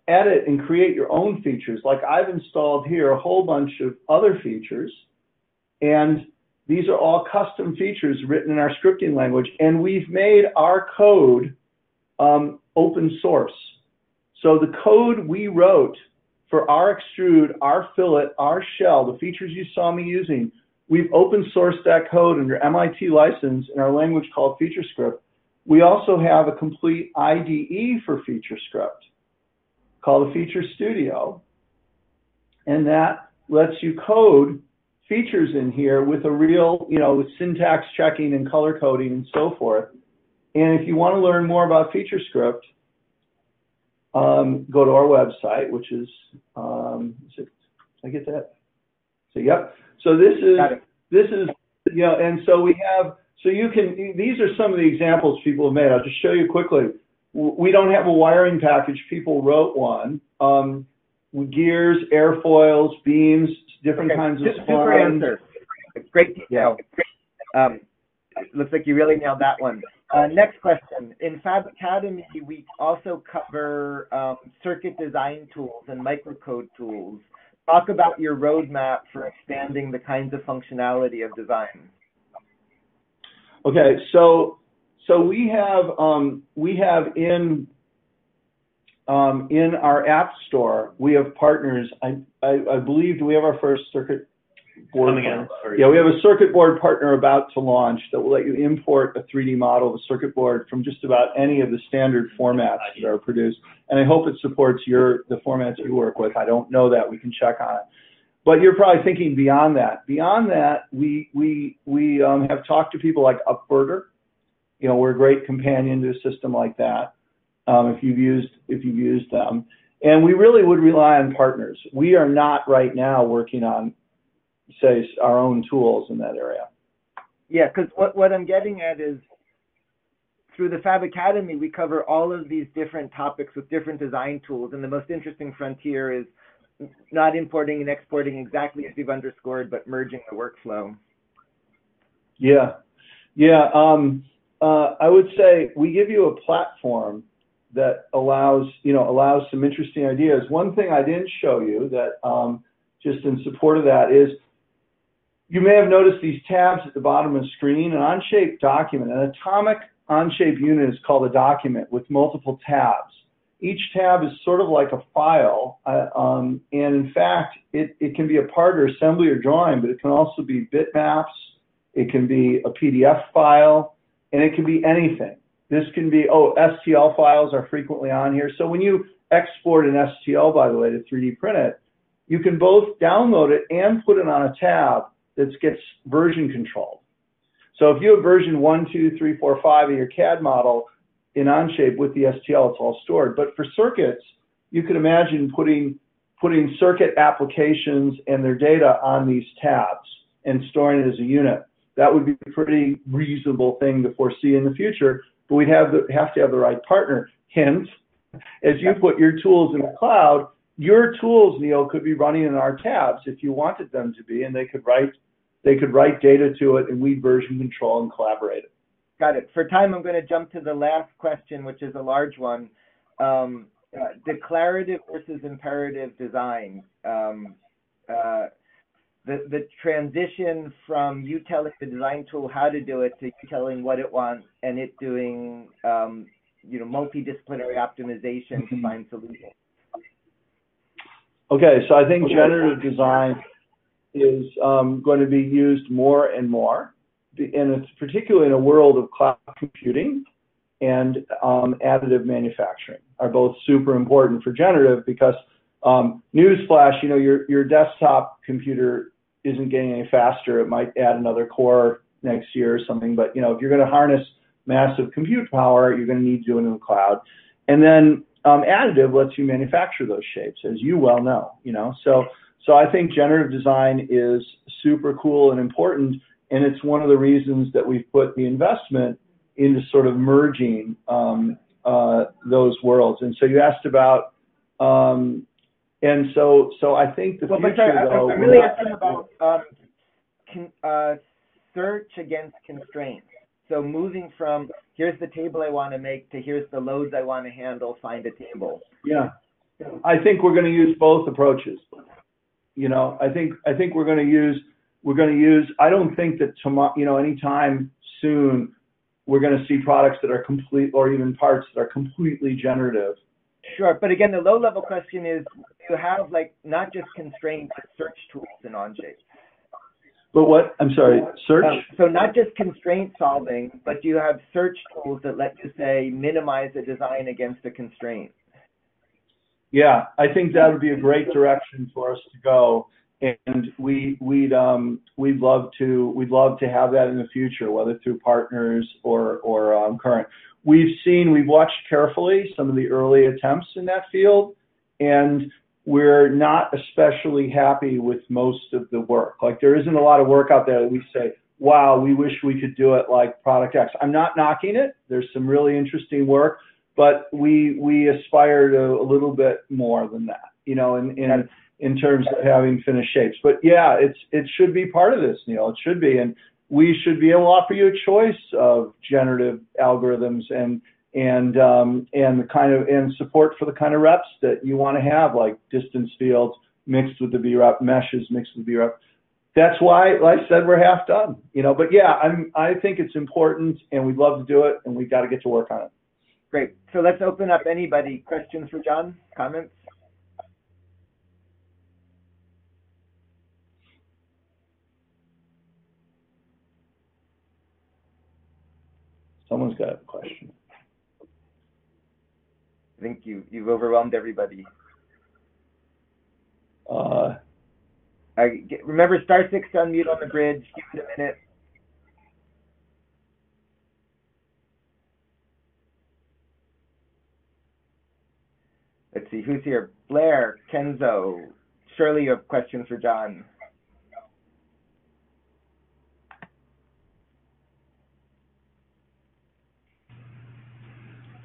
S2: edit and create your own features. Like I've installed here a whole bunch of other features. And these are all custom features written in our scripting language, and we've made our code um, open source. So the code we wrote for our extrude, our fillet, our shell, the features you saw me using, we've open sourced that code under MIT license in our language called FeatureScript. We also have a complete IDE for FeatureScript called the Feature Studio, and that lets you code features in here with a real, you know, with syntax checking and color coding and so forth. And if you want to learn more about FeatureScript, um, go to our website, which is, um, is it, did I get that? So, yep. So this is, this is, you know, and so we have, so you can, these are some of the examples people have made. I'll just show you quickly. We don't have a wiring package. People wrote one. Um, gears, airfoils, beams, different
S1: Okay,
S2: kinds of
S1: su- Super
S2: splines.
S1: answer. Great detail. Um, looks like you really nailed that one. Uh, next question. In Fab Academy, we also cover um, circuit design tools and microcode tools. Talk about your roadmap for expanding the kinds of functionality of design.
S2: Okay, so so we have um, we have in um, in our app store we have partners. I, I I believe do we have our first circuit board?
S3: Coming
S2: partner?
S3: out.
S2: Yeah, we have a circuit board partner about to launch that will let you import a 3D model of a circuit board from just about any of the standard formats that are produced. And I hope it supports your the formats you work with. I don't know that. We can check on it. But you're probably thinking beyond that. Beyond that, we we we um, have talked to people like Upverter. You know, we're a great companion to a system like that. Um, if you've used if you've used them, and we really would rely on partners. We are not right now working on say our own tools in that area.
S1: Yeah, because what, what I'm getting at is through the Fab Academy, we cover all of these different topics with different design tools. And the most interesting frontier is not importing and exporting exactly as you've underscored, but merging the workflow.
S2: Yeah, yeah. Um, uh, I would say we give you a platform that allows, you know, allows some interesting ideas. One thing I didn't show you that um, just in support of that is you may have noticed these tabs at the bottom of the screen, an Onshape document, an atomic Onshape unit is called a document with multiple tabs. Each tab is sort of like a file, uh, um, and in fact, it, it can be a part or assembly or drawing, but it can also be bitmaps, it can be a PDF file, and it can be anything. This can be, oh, STL files are frequently on here. So when you export an STL, by the way, to 3D print it, you can both download it and put it on a tab that gets version controlled. So if you have version one, two, three, four, five of your CAD model in Onshape with the STL, it's all stored. But for circuits, you could imagine putting putting circuit applications and their data on these tabs and storing it as a unit. That would be a pretty reasonable thing to foresee in the future, but we'd have, the, have to have the right partner. Hence, as you put your tools in the cloud, your tools, Neil, could be running in our tabs if you wanted them to be, and they could write they could write data to it, and we'd version control and collaborate it.
S1: Got it. For time, I'm going to jump to the last question, which is a large one. Um, uh, declarative versus imperative design. Um, uh, the, the transition from you telling the design tool how to do it to you telling what it wants and it doing um, you know multidisciplinary optimization to find solutions.
S2: Okay, so I think generative design is um, going to be used more and more, and it's particularly in a world of cloud computing and um, additive manufacturing are both super important for generative because um, newsflash, you know, your your desktop computer isn't getting any faster. It might add another core next year or something, but you know, if you're going to harness massive compute power, you're going to need to do it in the cloud. And then um, additive lets you manufacture those shapes, as you well know. You know, so so I think generative design is super cool and important, and it's one of the reasons that we've put the investment into sort of merging um, uh, those worlds. And so you asked about, um, and so so I think the
S1: well,
S2: future
S1: sorry,
S2: though.
S1: I'm really asking about um, con, uh, search against constraints. So moving from here's the table I want to make to here's the loads I want to handle, find a table.
S2: Yeah, I think we're going to use both approaches. You know, I think I think we're going to use we're going to use. I don't think that tomorrow, you know, anytime soon, we're going to see products that are complete or even parts that are completely generative.
S1: Sure, but again, the low-level question is: you have like not just constraints, but search tools in Onshape.
S2: But what? I'm sorry, search.
S1: Um, so not just constraint solving, but do you have search tools that let you say minimize a design against a constraint.
S2: Yeah, I think that would be a great direction for us to go, and we we'd um we'd love to we'd love to have that in the future, whether through partners or or um, current. We've seen we've watched carefully some of the early attempts in that field, and we're not especially happy with most of the work. Like there isn't a lot of work out there that we say, wow, we wish we could do it like product X. I'm not knocking it. There's some really interesting work, but we we aspire to a little bit more than that, you know, in in, in terms of having finished shapes. But yeah, it's it should be part of this, Neil. It should be, and we should be able to offer you a choice of generative algorithms and and um, and the kind of and support for the kind of reps that you want to have, like distance fields mixed with the BREP, meshes mixed with BREP. That's why, like I said, we're half done, you know. But yeah, I'm I think it's important, and we'd love to do it, and we've got to get to work on it.
S1: Great. So let's open up anybody. Questions for Jon? Comments?
S2: Someone's got a question.
S1: I think you you've overwhelmed everybody.
S2: Uh,
S1: I, remember star six to unmute on the bridge. Give it a minute. Let's see, who's here? Blair, Kenzo. Surely you have questions for Jon.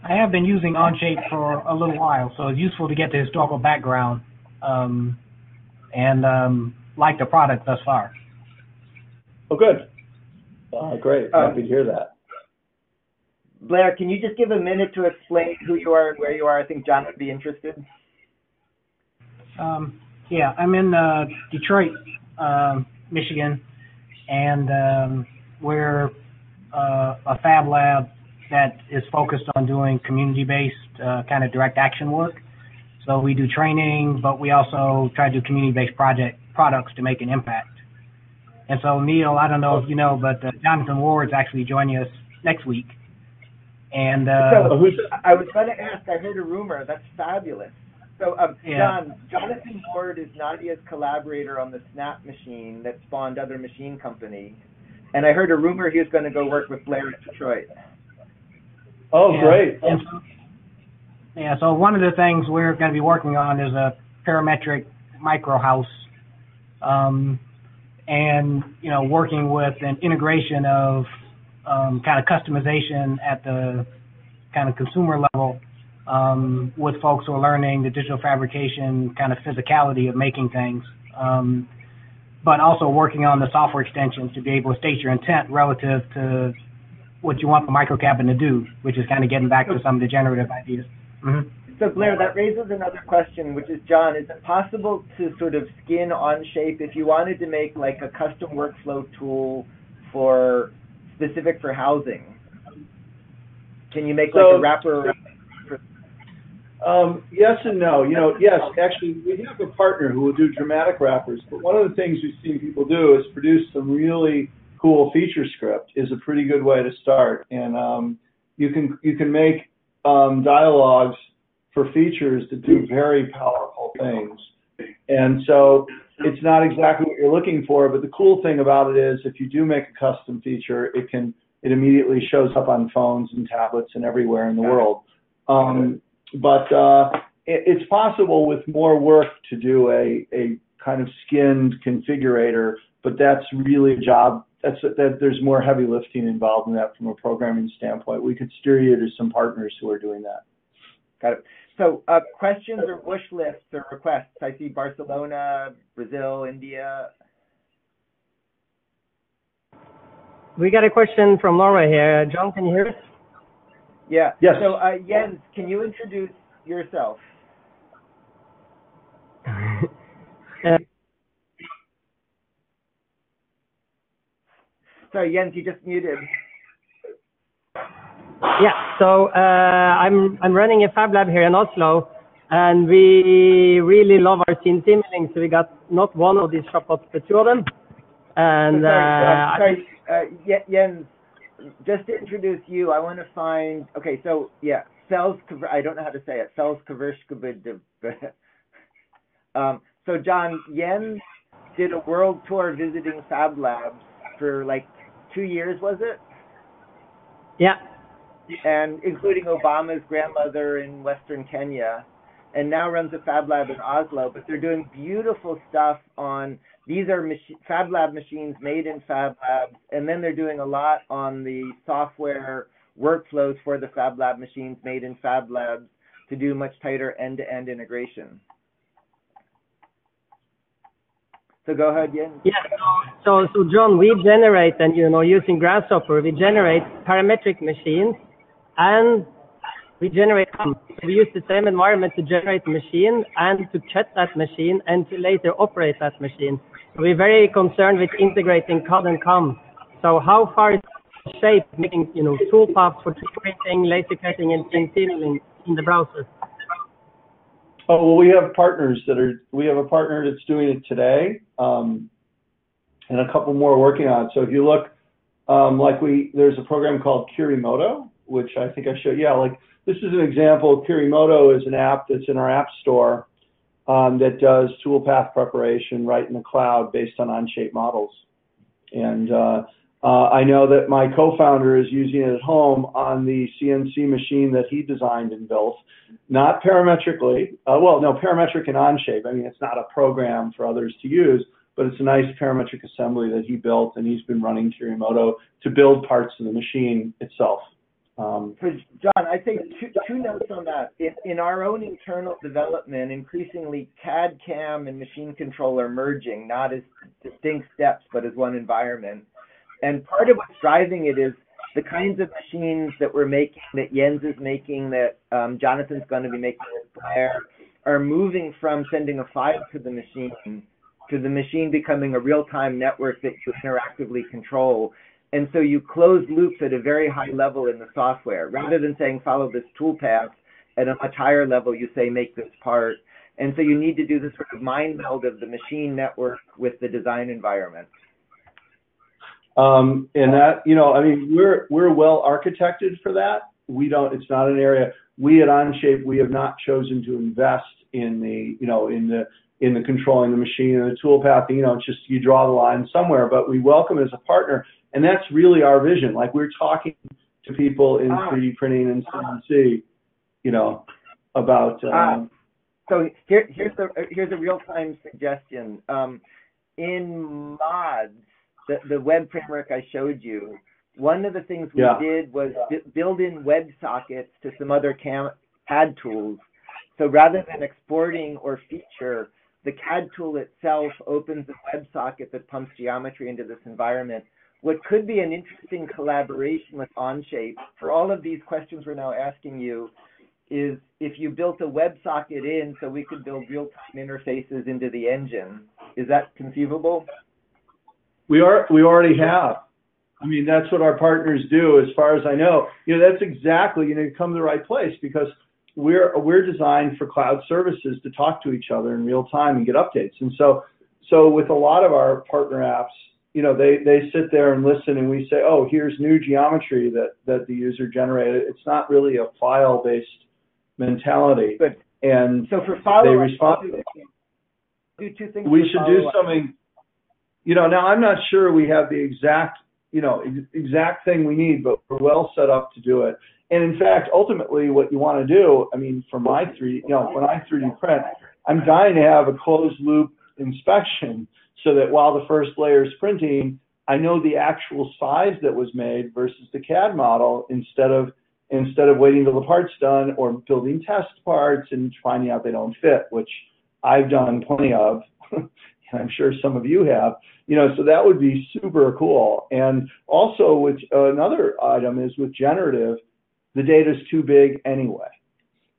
S3: I have been using Onshape for a little while, so it's useful to get the historical background. Um, and um, like the product thus far.
S2: Oh, good. Uh, great.
S1: Um,
S2: Happy to hear that.
S1: Blair, can you just give a minute to explain who you are and where you are? I think Jon would be interested.
S3: Um, yeah, I'm in uh, Detroit, um, Michigan, and um, we're uh, a fab lab that is focused on doing community-based uh, kind of direct action work. So we do training, but we also try to do community-based project products to make an impact. And so Neil, I don't know if you know, but uh, Jonathan Ward's actually joining us next week. And uh,
S1: So, I was going to ask, I heard a rumor. That's fabulous. So, um,
S3: Yeah.
S1: Jon, Jonathan Ward is Nadya's collaborator on the Snap machine that spawned other machine companies. And I heard a rumor he was going to go work with Blair at Detroit.
S2: Oh,
S3: Yeah.
S2: great.
S3: So, yeah, so one of the things we're going to be working on is a parametric micro house, um, and you know, working with an integration of um, kind of customization at the kind of consumer level um, with folks who are learning the digital fabrication kind of physicality of making things. Um, but also working on the software extensions to be able to state your intent relative to what you want the micro cabin to do, which is kind of getting back to some of the generative ideas. hmm
S1: So, Blair, that raises another question, which is, Jon, is it possible to sort of skin on shape if you wanted to make like a custom workflow tool for specific for housing? Can you make like a wrapper?
S2: Um, yes and no. You know, yes, actually, we have a partner who will do dramatic wrappers, but one of the things we've seen people do is produce some really cool feature script is a pretty good way to start. And um, you can you can make um, dialogues for features that do very powerful things. And so it's not exactly what you're looking for, but the cool thing about it is if you do make a custom feature, it can it immediately shows up on phones and tablets and everywhere in the world. Um, but uh, it, it's possible with more work to do a, a kind of skinned configurator, but that's really a job. That's that there's more heavy lifting involved in that from a programming standpoint. We could steer you to some partners who are doing that.
S1: Got it. So, uh, questions or wish lists or requests? I see Barcelona, Brazil, India.
S4: We got a question from Laura here. Uh, Jon, can you hear us?
S1: Yeah.
S2: Yes.
S1: So, uh, Jens, can you introduce yourself?
S4: Uh,
S1: Sorry, Jens, you just muted.
S4: yeah. So uh, I'm I'm running a fab lab here in Oslo, and we really love our CNC milling. So we got not one of these ShopBots, but two of them. And
S1: sorry, uh,
S4: uh,
S1: sorry, uh, Jens, just to introduce you, I want to find. Okay, so yeah, Fels. I don't know how to say it. Fels Um So Jon, Jens did a world tour visiting Fab Labs for like two years, was it?
S4: yeah,
S1: and including Obama's grandmother in Western Kenya, and now runs a Fab Lab in Oslo. But they're doing beautiful stuff on these are machi- Fab Lab machines made in Fab Labs, and then they're doing a lot on the software workflows for the Fab Lab machines made in Fab Labs to do much tighter end-to-end integration. So go ahead, Jens.
S4: yeah. So so Jon, we generate and you know using Grasshopper, we generate parametric machines, and we generate. Um, we use the same environment to generate the machine and to cut that machine and to later operate that machine. We're very concerned with integrating CAD and CAM. So how far is shape making you know tool paths for 3D printing, laser cutting, and milling in the browser?
S2: Oh, well, we have partners that are, we have a partner that's doing it today, um, and a couple more working on it. So if you look, um, like we, there's a program called Kiri:Moto, which I think I showed, yeah, like, this is an example. Kiri:Moto is an app that's in our app store, um, that does toolpath preparation right in the cloud based on Onshape models. And, uh, uh, I know that my co-founder is using it at home on the CNC machine that he designed and built not parametrically. Uh, well, no, parametric and Onshape. I mean, it's not a program for others to use, but it's a nice parametric assembly that he built, and he's been running Kiri:Moto to build parts of the machine itself. Um,
S1: Jon, I think two, two notes on that. In, in our own internal development, increasingly CAD, CAM, and machine control are merging, not as distinct steps, but as one environment. And part of what's driving it is the kinds of machines that we're making, that Jens is making, that um, Jonathan's going to be making with Blair, are moving from sending a file to the machine to the machine becoming a real-time network that you interactively control. And so you close loops at a very high level in the software. Rather than saying follow this toolpath, at a much higher level you say make this part. And so you need to do this sort of mind meld of the machine network with the design environment.
S2: Um, and that, you know, I mean, we're, we're well architected for that. We don't, it's not an area, we at Onshape, we have not chosen to invest in the, you know, in the, in the controlling the machine and the toolpath, you know, it's just you draw the line somewhere, but we welcome as a partner. And that's really our vision. Like we're talking to people in
S1: Ah.
S2: 3D printing and CNC, you know, about,
S1: Ah.
S2: um,
S1: So here, here's the here's a real time suggestion. Um, in mods, the, the web framework I showed you, one of the things we
S2: Yeah.
S1: did was b- build in web sockets to some other cam CAD tools. So rather than exporting or feature, the CAD tool itself opens a WebSocket that pumps geometry into this environment. What could be an interesting collaboration with Onshape for all of these questions we're now asking you is if you built a WebSocket in so we could build real-time interfaces into the engine. Is that conceivable?
S2: We are, we already have. I mean, that's what our partners do, as far as I know. You know, that's exactly, you know, you come to the right place because we're, we're designed for cloud services to talk to each other in real time and get updates. And so, so with a lot of our partner apps, you know, they, they sit there and listen and we say, oh, here's new geometry that, that the user generated. It's not really a file-based mentality.
S1: Good.
S2: And
S1: So for follow-up,
S2: They respond-
S1: do two things.
S2: we should do something, you know, now I'm not sure we have the exact, you know, ex- exact thing we need, but we're well set up to do it. And in fact, ultimately what you want to do, I mean, for my three, you know, when I 3D print, I'm dying to have a closed loop inspection so that while the first layer is printing, I know the actual size that was made versus the CAD model instead of instead of waiting till the part's done or building test parts and finding out they don't fit, which I've done plenty of, and I'm sure some of you have. You know, so that would be super cool. And also, with uh, another item is with generative, the data is too big anyway.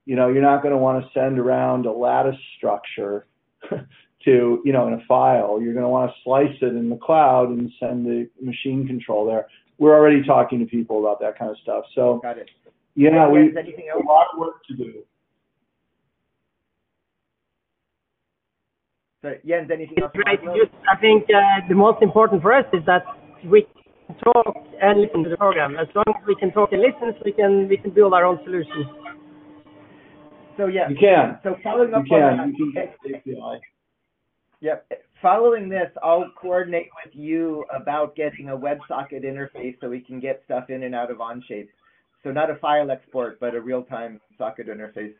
S2: You know, you're not going to want to send around a lattice structure to, you know, in a file. You're going to want to slice it in the cloud and send the machine control there. We're already talking to people about that kind of stuff. So,
S1: Got it.
S2: yeah, we
S1: anything
S2: a lot of work to do.
S1: So, Jens, anything else?
S4: Right. Just, I think uh, the most important for us is that we can talk and listen to the program. As long as we can talk and listen, we can we can build our own solution.
S1: So yeah.
S2: You can.
S1: So following up
S2: You
S1: on
S2: can.
S1: that,
S2: You can API.
S1: Yep. Following this, I'll coordinate with you about getting a WebSocket interface so we can get stuff in and out of Onshape. So not a file export, but a real-time socket interface.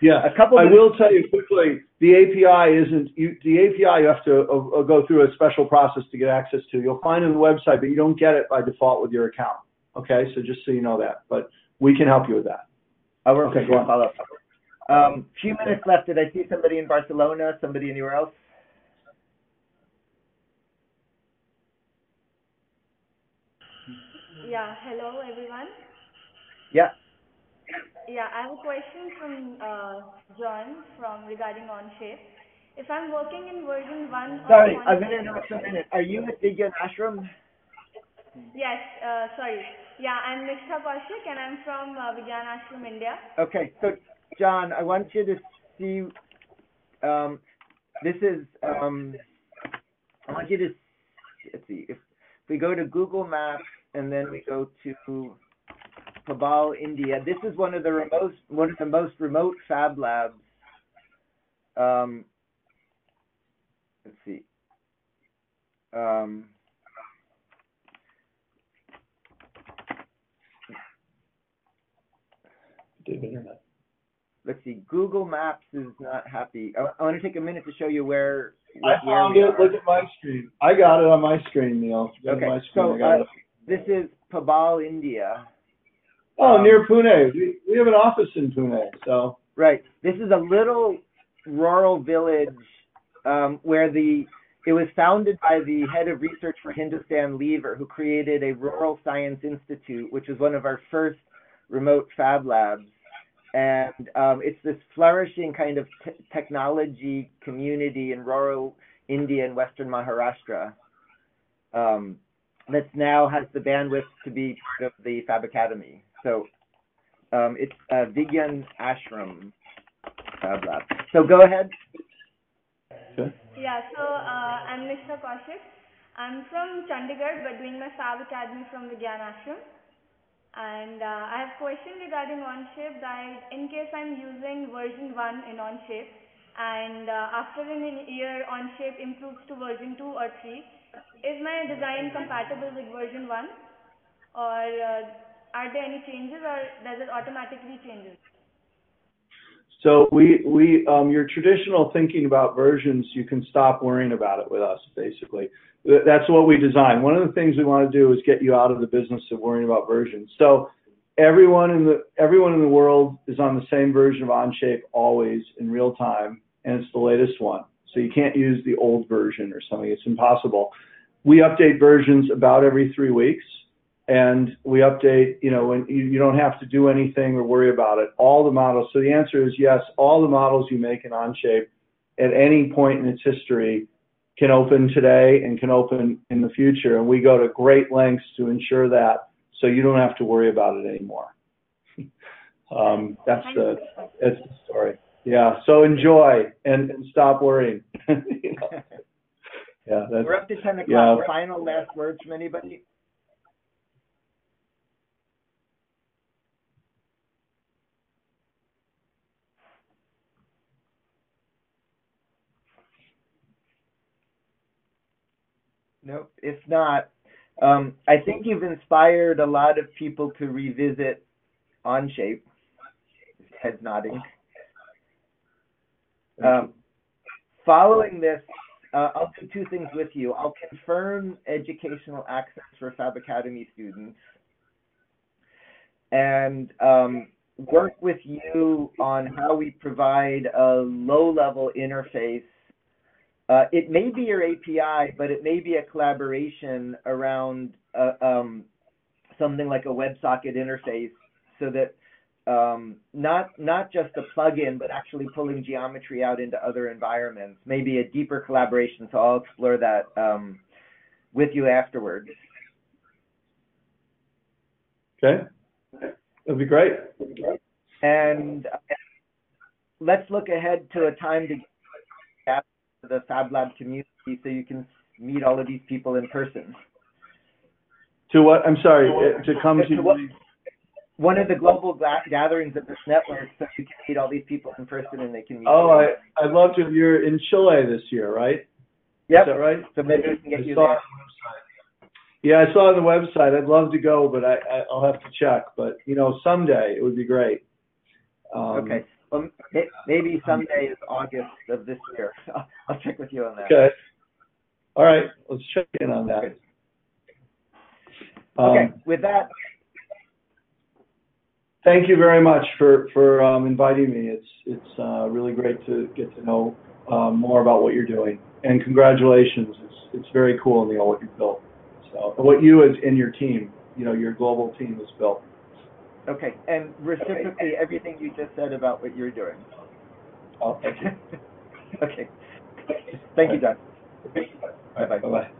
S2: Yeah.
S1: A couple
S2: I will tell you quickly, the API isn't, you, the API you have to uh, uh, go through a special process to get access to. You'll find it on the website, but you don't get it by default with your account. Okay, so just so you know that, but we can help you with that.
S1: I'll
S2: Okay, go on.
S1: follow up. Um, few minutes left. Did I see somebody in Barcelona? Somebody anywhere else?
S5: Yeah, hello everyone.
S1: Yeah.
S5: Yeah, I have a question from uh, Jon from regarding Onshape. If I'm working in version one
S1: Sorry, I'm interrupt a minute. Are you at Vigyan Ashram?
S5: Yes, uh, sorry. Yeah, I'm Nishtha Kaushik and I'm from uh, Vigyan Ashram, India.
S1: Okay, so Jon, I want you to see. Um, this is. Um, I want you to let's see if we go to Google Maps and then we go to Pabal, India. This is one of the remote, one of the most remote fab labs. Um, let's see. Um, let's see. Google Maps is not happy. I, I want to take a minute to show you where.
S2: I
S1: where
S2: found
S1: we
S2: it.
S1: are.
S2: Look at my screen. I got it on my screen, Neil.
S1: Okay,
S2: my
S1: so.
S2: I got
S1: uh,
S2: it.
S1: this is Pabal, India.
S2: Oh, near Pune. We, we have an office in Pune, so.
S1: Right. This is a little rural village um, where the it was founded by the head of research for Hindustan Lever, who created a rural science institute, which was one of our first remote fab labs. And um, it's this flourishing kind of t- technology community in rural India and Western Maharashtra um, that now has the bandwidth to be part of the Fab Academy. So um, it's uh, Vigyan Ashram Fab Lab. So go ahead.
S2: Okay.
S5: Yeah, so uh, I'm Mr. Kaushik. I'm from Chandigarh, but doing my Fab Academy from Vigyan Ashram. And uh, I have a question regarding Onshape that in case I'm using version 1 in Onshape, and uh, after in a year Onshape improves to version 2 or 3, is my design compatible with version 1? Or uh, are there any changes or does it automatically change? it?
S2: So we, we, um, your traditional thinking about versions, you can stop worrying about it with us, basically. That's what we design. One of the things we want to do is get you out of the business of worrying about versions. So everyone in the, everyone in the world is on the same version of Onshape always in real time, and it's the latest one. So you can't use the old version or something. It's impossible. We update versions about every three weeks and we update, you know, and you, you don't have to do anything or worry about it. All the models. So the answer is yes, all the models you make in Onshape at any point in its history can open today and can open in the future. And we go to great lengths to ensure that so you don't have to worry about it anymore. um, that's the, that's the story. Yeah. So enjoy and, and stop worrying. You know? Yeah. That's,
S1: We're up to 10 o'clock.
S2: Yeah.
S1: Final last words from anybody? Nope. If not, um, I think you've inspired a lot of people to revisit Onshape. Head nodding. Um, following this, uh, I'll do two things with you. I'll confirm educational access for Fab Academy students and um, work with you on how we provide a low level interface. Uh, it may be your API, but it may be a collaboration around uh, um, something like a WebSocket interface so that um, not not just a plugin, but actually pulling geometry out into other environments. Maybe a deeper collaboration. So I'll explore that um, with you afterwards.
S2: okay. That'd be great.
S1: And uh, let's look ahead to a time to the Fab Lab community so you can meet all of these people in person.
S2: To what? I'm sorry. uh, To come
S1: To
S2: to.
S1: what- One of the global gatherings of this network so you can meet all these people in person and they can meet
S2: Oh,
S1: you.
S2: I, I'd love to. You're in Chile this year, right?
S1: Yep.
S2: Is that right?
S1: So maybe we can
S2: I
S1: get you
S2: saw
S1: there.
S2: it on the website. Yeah, I saw on the website. I'd love to go, but I, I, I'll have to check. But, you know, someday it would be great. Um,
S1: Okay. Well, maybe someday is August of this year. I'll, I'll check with you on that.
S2: Okay. All right. Let's check in on that.
S1: Okay.
S2: Um,
S1: With that,
S2: Thank you very much for, for um, inviting me. It's, it's uh, really great to get to know um, more about what you're doing. And congratulations. It's, it's very cool, Neil, what you've built. So, what you as in your team, you know, your global team has built.
S1: Okay. And reciprocally, everything you just said about what you're doing.
S2: Oh, thank you.
S1: okay. Thank you, Jon.
S2: Bye-bye.
S1: Bye-bye.